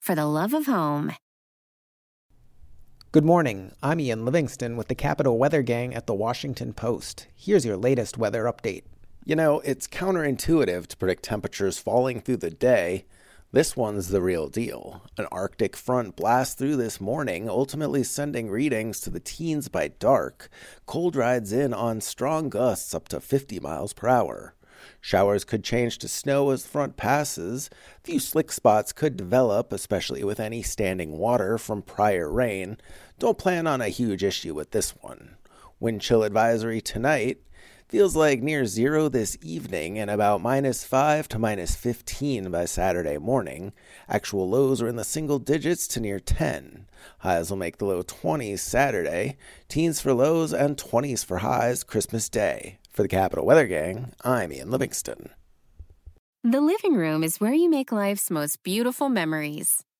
for the love of home. Good morning. I'm Ian Livingston with the Capital Weather Gang at the Washington Post. Here's your latest weather update. You know, it's counterintuitive to predict temperatures falling through the day. This one's the real deal. An Arctic front blasts through this morning, ultimately sending readings to the teens by dark. Cold rides in on strong gusts up to 50 miles per hour. Showers could change to snow as the front passes. A few slick spots could develop, especially with any standing water from prior rain. Don't plan on a huge issue with this one. Wind chill advisory tonight. Feels like near zero this evening and about minus 5 to minus 15 by Saturday morning. Actual lows are in the single digits to near 10. Highs will make the low 20s Saturday, teens for lows and 20s for highs Christmas Day. For the Capital Weather Gang, I'm Ian Livingston. The living room is where you make life's most beautiful memories.